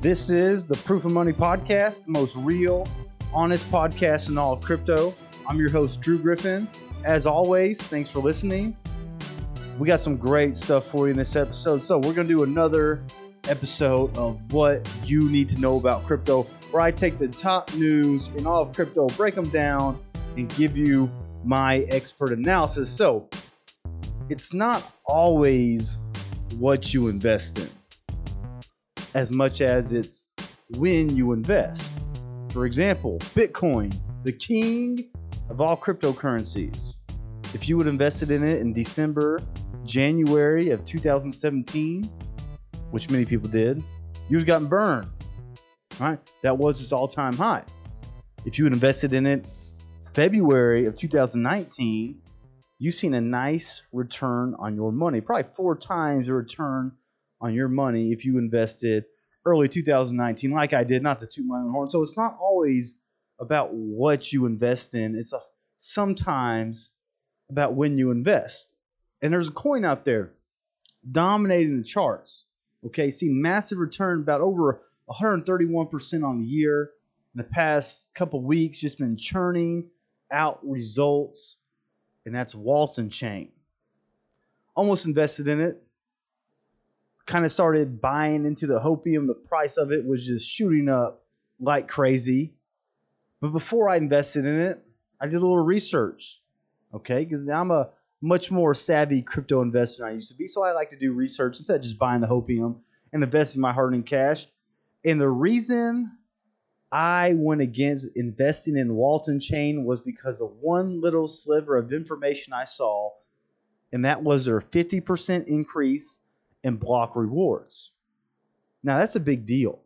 This is the Proof of Money podcast, the most real, honest podcast in all of crypto. I'm your host, Drew Griffin. As always, thanks for listening. We got some great stuff for you in this episode. So, we're going to do another episode of what you need to know about crypto, where I take the top news in all of crypto, break them down, and give you my expert analysis. So, it's not always what you invest in as much as it's when you invest. For example, Bitcoin, the king of all cryptocurrencies. If you have invested in it in December, January of 2017, which many people did, you would have gotten burned. Right? That was its all-time high. If you had invested in it February of 2019, you've seen a nice return on your money, probably four times the return on your money if you invested early 2019, like I did, not to toot my own horn. So it's not always about what you invest in. It's a, sometimes about when you invest. And there's a coin out there dominating the charts. Okay, see massive return, about over 131% on the year. In the past couple weeks, just been churning out results, and that's Waltonchain. Almost invested in it, kind of started buying into the hopium. The price of it was just shooting up like crazy. But before I invested in it, I did a little research, okay? Because I'm a much more savvy crypto investor than I used to be. So I like to do research instead of just buying the hopium and investing my hard earned cash. And the reason I went against investing in Waltonchain was because of one little sliver of information I saw, and that was their 50% increase and block rewards. Now, that's a big deal,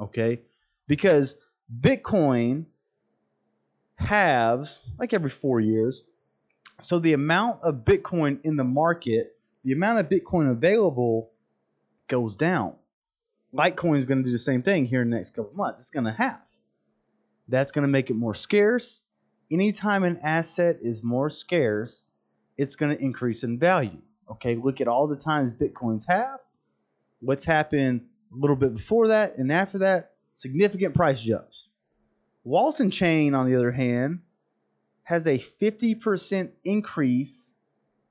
okay? Because Bitcoin halves like every four years. So the amount of Bitcoin in the market, the amount of Bitcoin available goes down. Litecoin is going to do the same thing here in the next couple months. It's going to halve. That's going to make it more scarce. Anytime an asset is more scarce, it's going to increase in value. Okay, look at all the times Bitcoins have, what's happened a little bit before that, and after that, significant price jumps. Waltonchain, on the other hand, has a 50% increase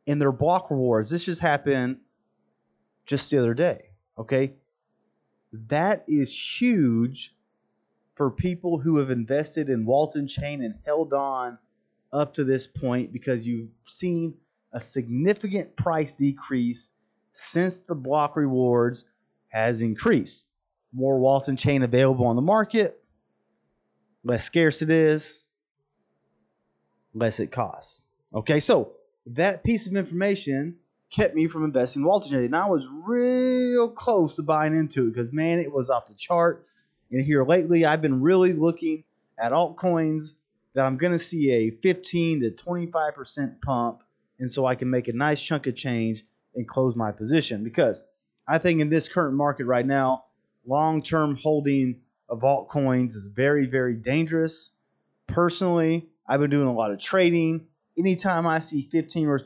in their block rewards. This just happened just the other day. Okay, that is huge for people who have invested in Waltonchain and held on up to this point because you've seen a significant price decrease since the block rewards has increased. More Waltonchain available on the market, less scarce it is, less it costs. Okay, so that piece of information kept me from investing in Waltonchain. And I was real close to buying into it because, man, it was off the chart. And here lately, I've been really looking at altcoins that I'm going to see a 15 to 25% pump and so I can make a nice chunk of change and close my position because I think in this current market right now, long-term holding of altcoins is very, very dangerous. Personally, I've been doing a lot of trading. Anytime I see 15%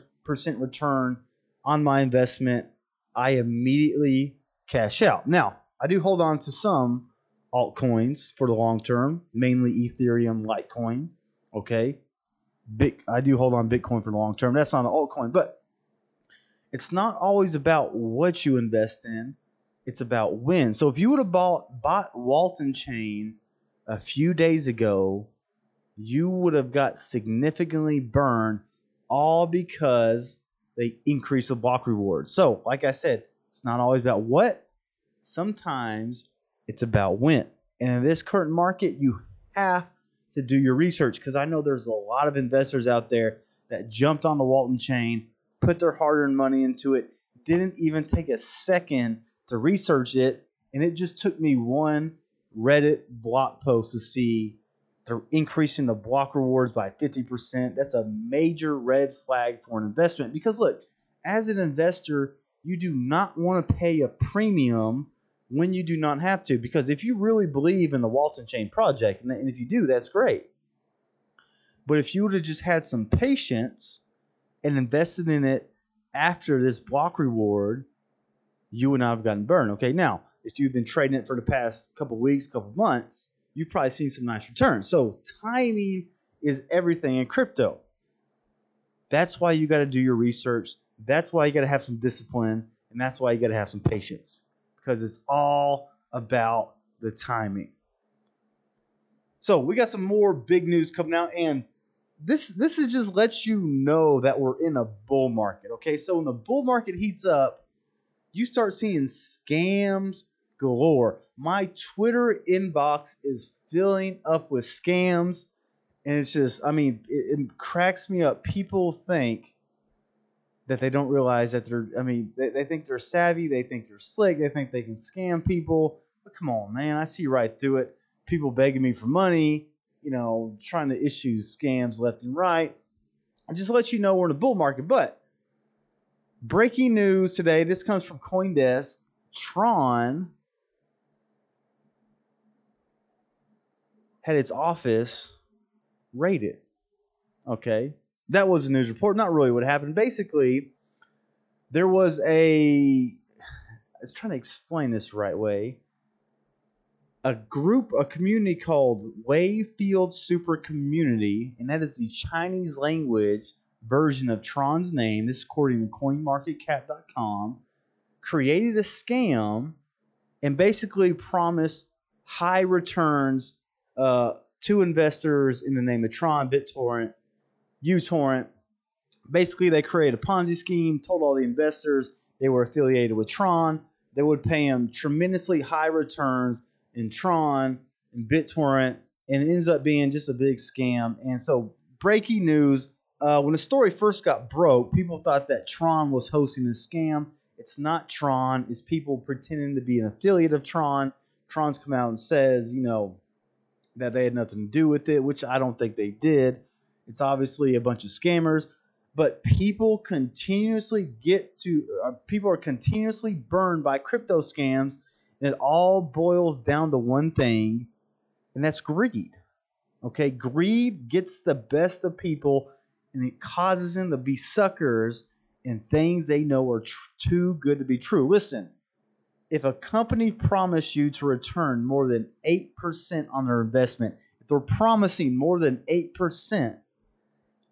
return on my investment, I immediately cash out. Now, I do hold on to some altcoins for the long term, mainly Ethereum, Litecoin. Okay. Big, I do hold on Bitcoin for the long term. That's not an altcoin, but it's not always about what you invest in. It's about when. So if you would have bought bought Waltonchain a few days ago, you would have got significantly burned, all because they increase the block reward. So, like I said, it's not always about what. Sometimes it's about when. And in this current market, you have to do your research because I know there's a lot of investors out there that jumped on the Waltonchain, put their hard earned money into it, didn't even take a second to research it. And it just took me one Reddit blog post to see they're increasing the block rewards by 50%. That's a major red flag for an investment because, look, as an investor, you do not want to pay a premium when you do not have to. Because if you really believe in the Waltonchain project, and if you do, that's great. But if you would have just had some patience and invested in it after this block reward, you would not have gotten burned. Okay, now if you've been trading it for the past couple weeks, couple months, you've probably seen some nice returns. So timing is everything in crypto. That's why you got to do your research. That's why you got to have some discipline, and that's why you got to have some patience because it's all about the timing. So we got some more big news coming out, and this this is just lets you know that we're in a bull market. Okay, so when the bull market heats up, you start seeing scams galore. My Twitter inbox is filling up with scams, and it's just, I mean, it, it cracks me up. People think that they don't realize that they're, I mean, they, they think they're savvy, they think they're slick, they think they can scam people. But come on, man, I see right through it. People begging me for money, you know, trying to issue scams left and right. I just let you know we're in a bull market. But breaking news today, this comes from Coindesk. Tron had its office raided. Okay. That was a news report. Not really what happened. Basically, there was a. I was trying to explain this right way a group, a community called Wavefield Super Community, and that is the Chinese language version of Tron's name. This is according to CoinMarketCap.com. Created a scam and basically promised high returns uh, to investors in the name of Tron, BitTorrent, uTorrent. Basically, they created a Ponzi scheme, told all the investors they were affiliated with Tron. They would pay them tremendously high returns in Tron and BitTorrent, and it ends up being just a big scam. And so, breaking news: uh, when the story first got broke, people thought that Tron was hosting the scam. It's not Tron. It's people pretending to be an affiliate of Tron. Tron's come out and says, you know, that they had nothing to do with it, which I don't think they did. It's obviously a bunch of scammers, but people continuously get to, uh, people are continuously burned by crypto scams and it all boils down to one thing, and that's greed. Okay, greed gets the best of people and it causes them to be suckers in things they know are tr- too good to be true. Listen, if a company promised you to return more than 8% on their investment, if they're promising more than 8%,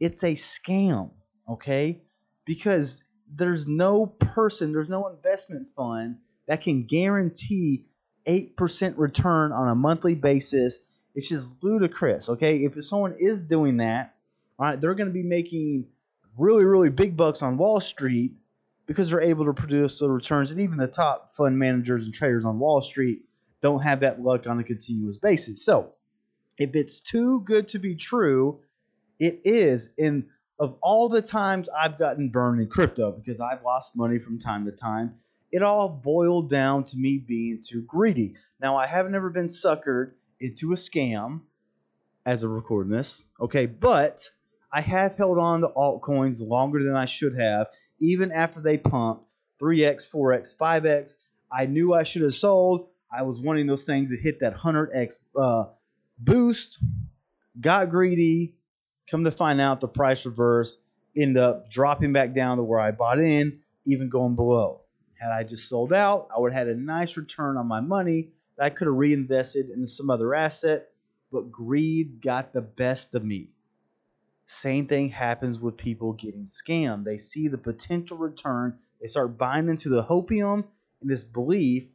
it's a scam, okay? Because there's no person, there's no investment fund that can guarantee 8% return on a monthly basis. It's just ludicrous, okay? If someone is doing that, all right, they're going to be making really, really big bucks on Wall Street because they're able to produce the returns. And even the top fund managers and traders on Wall Street don't have that luck on a continuous basis. So if it's too good to be true, it is. And of all the times I've gotten burned in crypto, because I've lost money from time to time, it all boiled down to me being too greedy. Now, I have never been suckered into a scam as of recording this, okay, but I have held on to altcoins longer than I should have, even after they pumped 3x, 4x, 5x. I knew I should have sold. I was wanting those things to hit that 100x uh, boost, got greedy, come to find out the price reverse, end up dropping back down to where I bought in, even going below. Had I just sold out, I would have had a nice return on my money that I could have reinvested into some other asset, but greed got the best of me. Same thing happens with people getting scammed. They see the potential return, they start buying into the hopium and this belief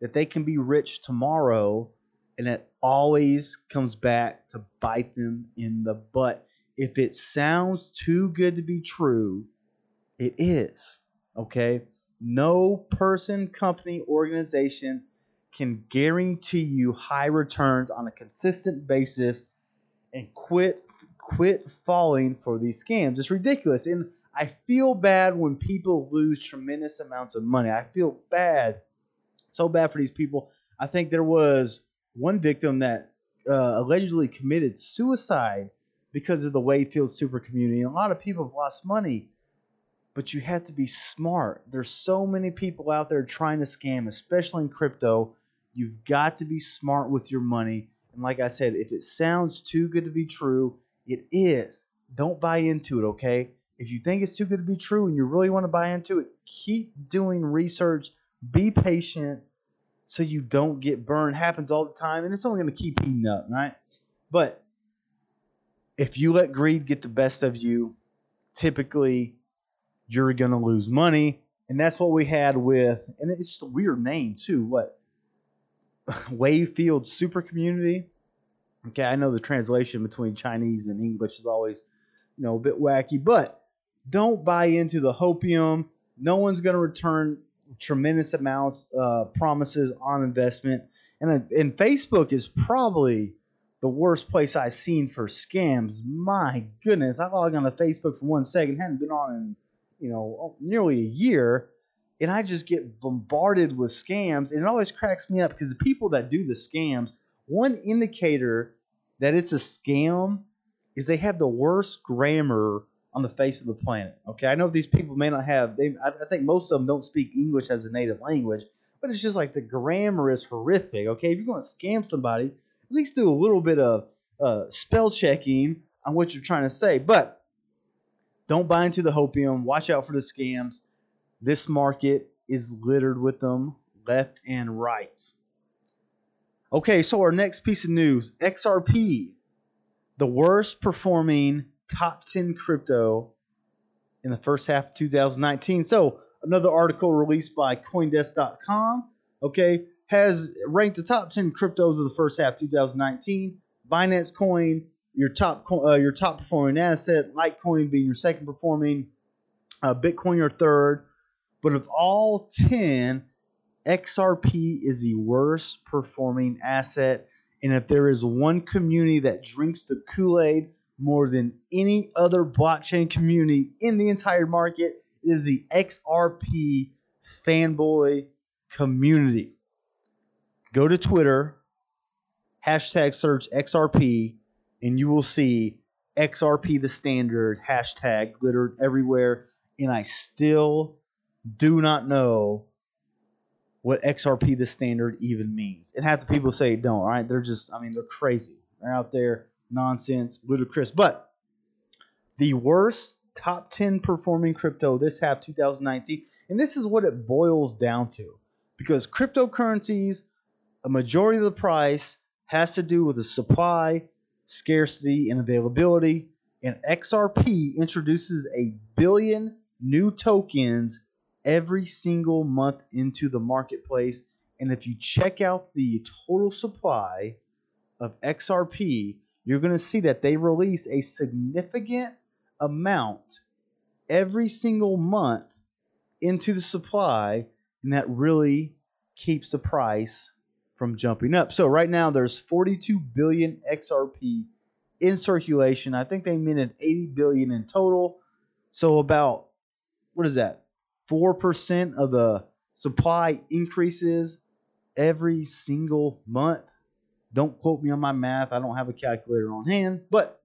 that they can be rich tomorrow, and it always comes back to bite them in the butt. If it sounds too good to be true, it is. Okay? No person, company, organization can guarantee you high returns on a consistent basis and quit quit falling for these scams. It's ridiculous. And I feel bad when people lose tremendous amounts of money. I feel bad. So bad for these people. I think there was one victim that uh, allegedly committed suicide because of the Wavefield super community. And a lot of people have lost money but you have to be smart. There's so many people out there trying to scam, especially in crypto. You've got to be smart with your money. And like I said, if it sounds too good to be true, it is. Don't buy into it, okay? If you think it's too good to be true and you really want to buy into it, keep doing research, be patient, so you don't get burned. happens all the time, and it's only going to keep heating up, right? But if you let greed get the best of you, typically you're going to lose money. And that's what we had with, and it's just a weird name too. What? Wavefield Super Community. Okay, I know the translation between Chinese and English is always, you know, a bit wacky, but don't buy into the hopium. No one's going to return tremendous amounts uh, promises on investment, and and Facebook is probably the worst place I've seen for scams. My goodness, I logged on to Facebook for one second, hadn't been on in you know oh, nearly a year, and I just get bombarded with scams, and it always cracks me up because the people that do the scams, one indicator that it's a scam is they have the worst grammar on the face of the planet. Okay, I know these people may not have. They, I, I think most of them don't speak English as a native language, but it's just like the grammar is horrific. Okay, if you're going to scam somebody, at least do a little bit of uh, spell checking on what you're trying to say. But don't buy into the hopium. Watch out for the scams. This market is littered with them left and right. Okay, so our next piece of news XRP, the worst performing top 10 crypto in the first half of 2019. So, another article released by Coindesk.com, okay, has ranked the top 10 cryptos of the first half of 2019. Binance Coin, your top uh, your top performing asset, Litecoin being your second performing, uh, Bitcoin your third. But of all 10, XRP is the worst performing asset. And if there is one community that drinks the Kool Aid more than any other blockchain community in the entire market. It is the XRP fanboy community. Go to Twitter, hashtag search XRP, and you will see XRP the standard hashtag littered everywhere. And I still do not know what XRP the standard even means. And half the people say don't, all right? They're just, I mean, they're crazy. They're out there nonsense, ludicrous. But the worst top 10 performing crypto this half 2019, and this is what it boils down to. Because cryptocurrencies, a majority of the price has to do with the supply, scarcity, and availability. And XRP introduces a billion new tokens every single month into the marketplace. And if you check out the total supply of XRP, you're going to see that they release a significant amount every single month into the supply, and that really keeps the price from jumping up. So right now there's 42 billion XRP in circulation. I think they minted 80 billion in total. So about what is that? 4% of the supply increases every single month. Don't quote me on my math. I don't have a calculator on hand, but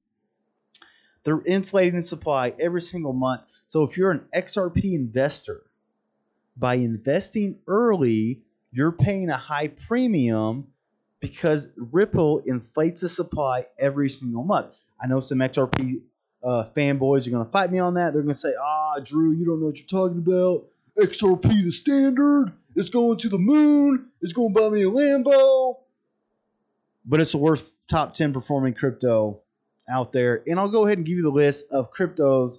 they're inflating the supply every single month. So if you're an XRP investor, by investing early, you're paying a high premium because Ripple inflates the supply every single month. I know some XRP uh, fanboys are going to fight me on that. They're going to say, ah, Drew, you don't know what you're talking about. XRP, the standard, it's going to the moon. It's going to buy me a Lambo but it's the worst top 10 performing crypto out there. And I'll go ahead and give you the list of cryptos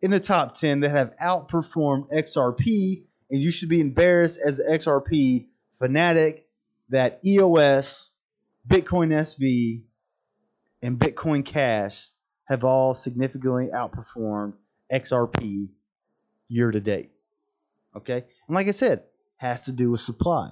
in the top 10 that have outperformed XRP. And you should be embarrassed as an XRP fanatic that EOS, Bitcoin SV, and Bitcoin Cash have all significantly outperformed XRP year to date. Okay? And like I said, has to do with supply.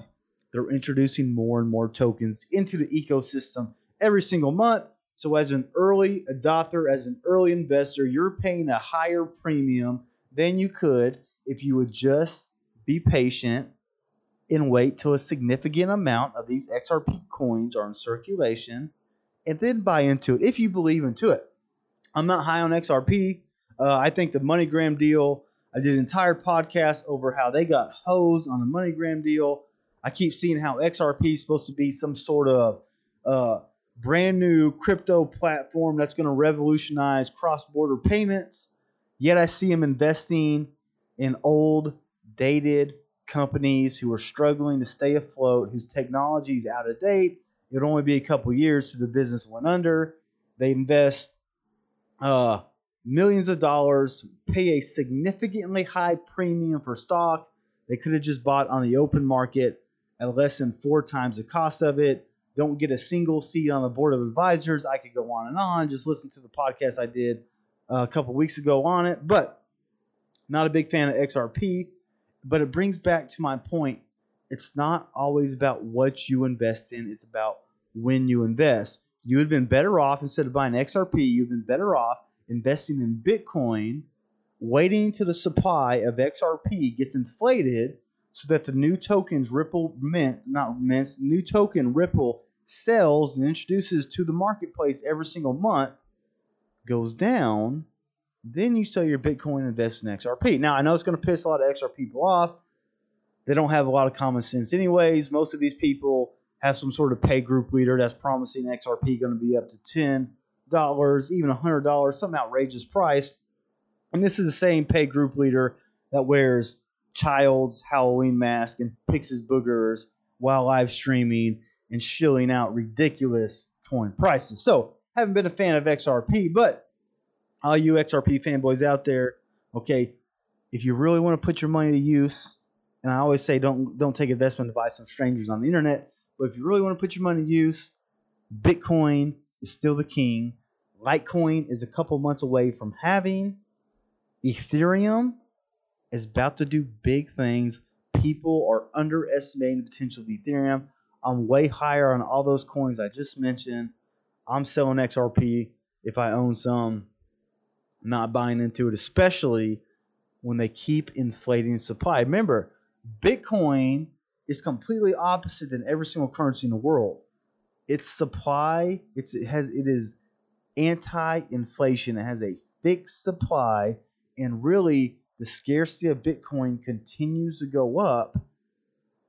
They're introducing more and more tokens into the ecosystem every single month. So, as an early adopter, as an early investor, you're paying a higher premium than you could if you would just be patient and wait till a significant amount of these XRP coins are in circulation and then buy into it if you believe into it. I'm not high on XRP. Uh, I think the MoneyGram deal, I did an entire podcast over how they got hosed on the MoneyGram deal. I keep seeing how XRP is supposed to be some sort of uh, brand new crypto platform that's going to revolutionize cross border payments. Yet I see them investing in old, dated companies who are struggling to stay afloat, whose technology is out of date. It would only be a couple years to the business went under. They invest uh, millions of dollars, pay a significantly high premium for stock. They could have just bought on the open market at less than four times the cost of it. Don't get a single seat on the board of advisors. I could go on and on. Just listen to the podcast I did uh, a couple weeks ago on it. But not a big fan of XRP. But it brings back to my point. It's not always about what you invest in. It's about when you invest. You would have been better off instead of buying XRP. You've been better off investing in Bitcoin, waiting till the supply of XRP gets inflated so that the new tokens Ripple mint, not mint, new token Ripple sells and introduces to the marketplace every single month goes down, then you sell your Bitcoin and invest in XRP. Now I know it's going to piss a lot of XRP people off. They don't have a lot of common sense, anyways. Most of these people have some sort of pay group leader that's promising XRP going to be up to ten dollars, even hundred dollars, some outrageous price. And this is the same pay group leader that wears child's Halloween mask and picks his boogers while live streaming and shilling out ridiculous coin prices. So, haven't been a fan of XRP, but all you XRP fanboys out there, okay, if you really want to put your money to use, and I always say don't don't take investment advice from strangers on the internet, but if you really want to put your money to use, Bitcoin is still the king. Litecoin is a couple months away from having. Ethereum is about to do big things. People are underestimating the potential of Ethereum. I'm way higher on all those coins I just mentioned. I'm selling XRP if I own some. Not buying into it, especially when they keep inflating supply. Remember, Bitcoin is completely opposite than every single currency in the world. Its supply, it's, it has it is anti-inflation. It has a fixed supply, and really the scarcity of Bitcoin continues to go up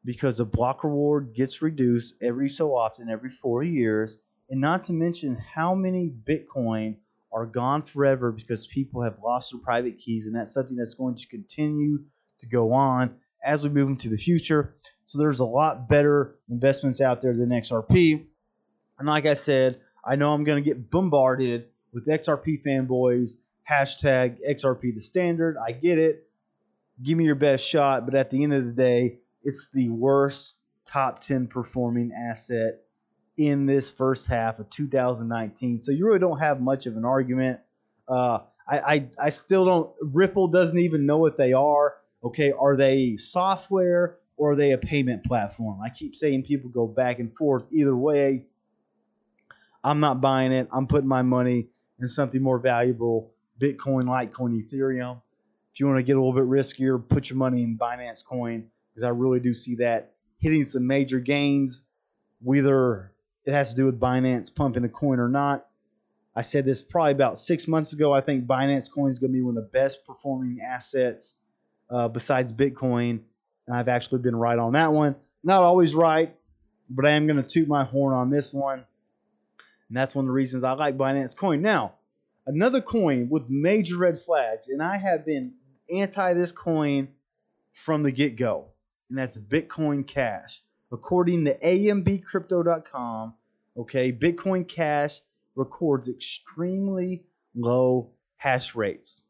because the block reward gets reduced every so often, every four years, and not to mention how many Bitcoin are gone forever because people have lost their private keys, and that's something that's going to continue to go on as we move into the future. So there's a lot better investments out there than XRP. And like I said, I know I'm going to get bombarded with XRP fanboys, hashtag XRP the standard. I get it. Give me your best shot. But at the end of the day, it's the worst top 10 performing asset in this first half of 2019. So you really don't have much of an argument. Uh, I, I, I still don't, Ripple doesn't even know what they are. Okay, are they software or are they a payment platform? I keep saying people go back and forth either way. I'm not buying it. I'm putting my money in something more valuable Bitcoin, Litecoin, Ethereum. If you want to get a little bit riskier, put your money in Binance Coin because I really do see that hitting some major gains. Whether it has to do with Binance pumping the coin or not. I said this probably about six months ago. I think Binance Coin is going to be one of the best performing assets uh, besides Bitcoin. And I've actually been right on that one. Not always right, but I am going to toot my horn on this one. And that's one of the reasons I like Binance Coin. Now, another coin with major red flags, and I have been anti this coin from the get go, and that's Bitcoin Cash. According to ambcrypto.com, okay, Bitcoin Cash records extremely low hash rates.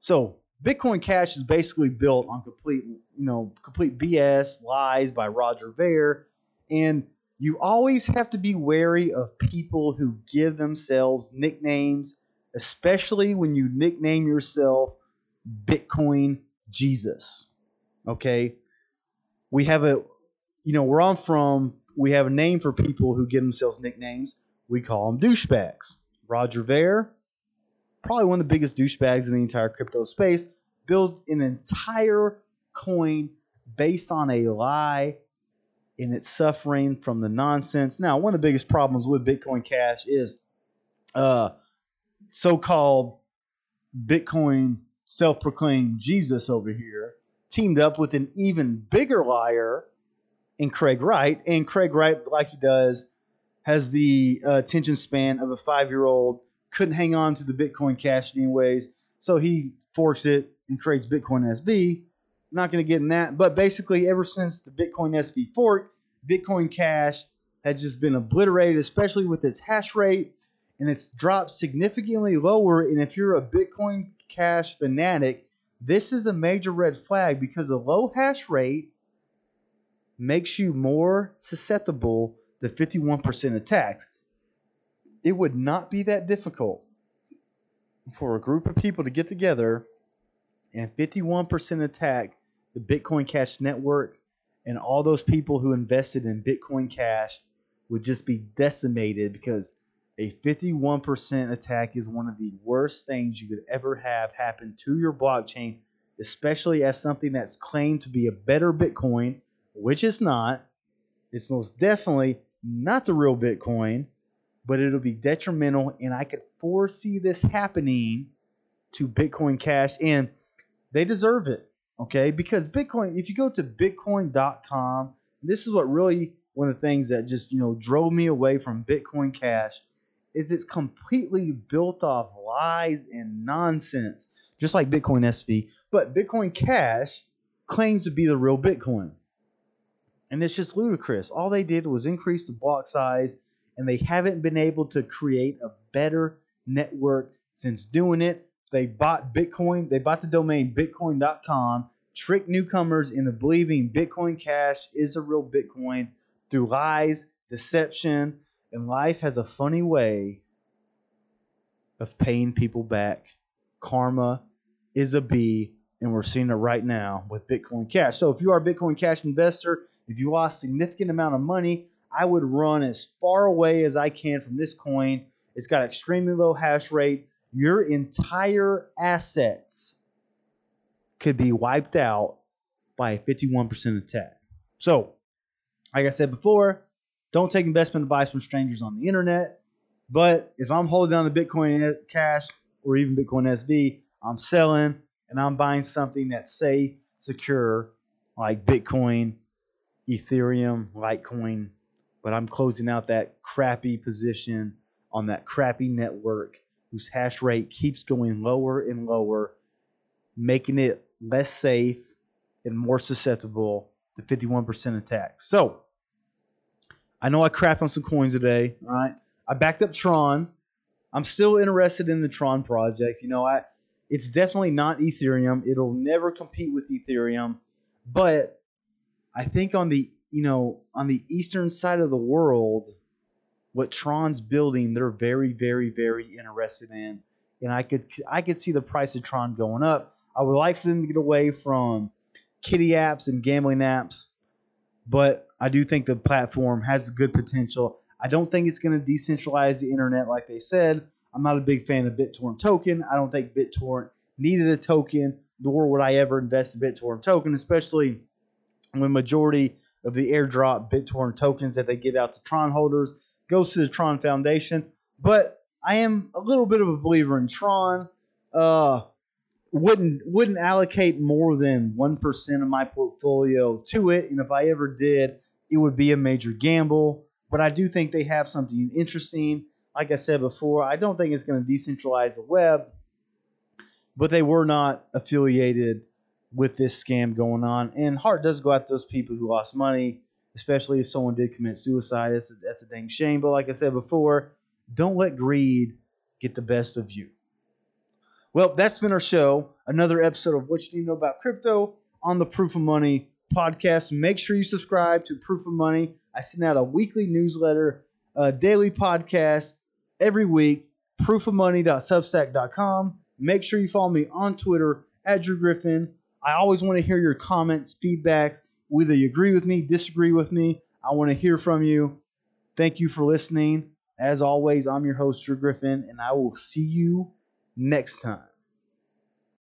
So, Bitcoin Cash is basically built on complete, you know, complete BS lies by Roger Ver, and you always have to be wary of people who give themselves nicknames, especially when you nickname yourself Bitcoin Jesus. Okay? We have a, you know, where I'm from, we have a name for people who give themselves nicknames. We call them douchebags. Roger Ver, probably one of the biggest douchebags in the entire crypto space, built an entire coin based on a lie and it's suffering from the nonsense. Now, one of the biggest problems with Bitcoin Cash is uh, so-called Bitcoin self-proclaimed Jesus over here teamed up with an even bigger liar in Craig Wright, and Craig Wright, like he does, has the uh, attention span of a five-year-old. Couldn't hang on to the Bitcoin Cash anyways, so he forks it and creates Bitcoin SV. not going to get in that. But basically, ever since the Bitcoin SV fork, Bitcoin Cash has just been obliterated, especially with its hash rate, and it's dropped significantly lower. And if you're a Bitcoin Cash fanatic, this is a major red flag because a low hash rate makes you more susceptible to 51% attacks. It would not be that difficult for a group of people to get together and 51% attack the Bitcoin Cash network, and all those people who invested in Bitcoin Cash would just be decimated because a 51% attack is one of the worst things you could ever have happen to your blockchain, especially as something that's claimed to be a better Bitcoin, which it's not. It's most definitely not the real Bitcoin, but it'll be detrimental, and I could foresee this happening to Bitcoin Cash, and they deserve it, okay? Because Bitcoin, if you go to bitcoin.com, this is what really one of the things that just, you know, drove me away from Bitcoin Cash is it's completely built off lies and nonsense, just like Bitcoin SV. But Bitcoin Cash claims to be the real Bitcoin. And it's just ludicrous. All they did was increase the block size, and they haven't been able to create a better network since doing it. They bought Bitcoin, they bought the domain bitcoin.com, tricked newcomers into believing Bitcoin Cash is a real Bitcoin through lies, deception, and life has a funny way of paying people back. Karma is a B, and we're seeing it right now with Bitcoin Cash. So if you are a Bitcoin Cash investor, if you lost significant amount of money, I would run as far away as I can from this coin. It's got extremely low hash rate. Your entire assets could be wiped out by a 51% attack. So, like I said before, don't take investment advice from strangers on the internet. But if I'm holding down the Bitcoin Cash or even Bitcoin SV, I'm selling and I'm buying something that's safe, secure, like Bitcoin, Ethereum, Litecoin, but I'm closing out that crappy position on that crappy network whose hash rate keeps going lower and lower, making it less safe and more susceptible to 51% attacks. So, I know I crap on some coins today, all right? I backed up Tron. I'm still interested in the Tron project. You know, I it's definitely not Ethereum. It'll never compete with Ethereum, but I think on the you know on the eastern side of the world, what Tron's building, they're very very very interested in, and I could I could see the price of Tron going up. I would like for them to get away from kitty apps and gambling apps, but I do think the platform has good potential. I don't think it's going to decentralize the internet like they said. I'm not a big fan of BitTorrent token. I don't think BitTorrent needed a token, nor would I ever invest in BitTorrent token, especially when majority of the airdrop BitTorrent tokens that they give out to Tron holders goes to the Tron Foundation. But I am a little bit of a believer in Tron. Uh, wouldn't wouldn't allocate more than one percent of my portfolio to it, and if I ever did, it would be a major gamble. But I do think they have something interesting. Like I said before, I don't think it's going to decentralize the web, but they were not affiliated with this scam going on. And heart does go out to those people who lost money, especially if someone did commit suicide. That's a, that's a dang shame. But like I said before, don't let greed get the best of you. Well, that's been our show. Another episode of What You Need to Know About Crypto on the Proof of Money podcast. Make sure you subscribe to Proof of Money. I send out a weekly newsletter, a daily podcast every week. Proofofmoney.substack.com. Make sure you follow me on Twitter at Drew Griffin. I always want to hear your comments, feedbacks, whether you agree with me, disagree with me. I want to hear from you. Thank you for listening. As always, I'm your host, Drew Griffin, and I will see you next time.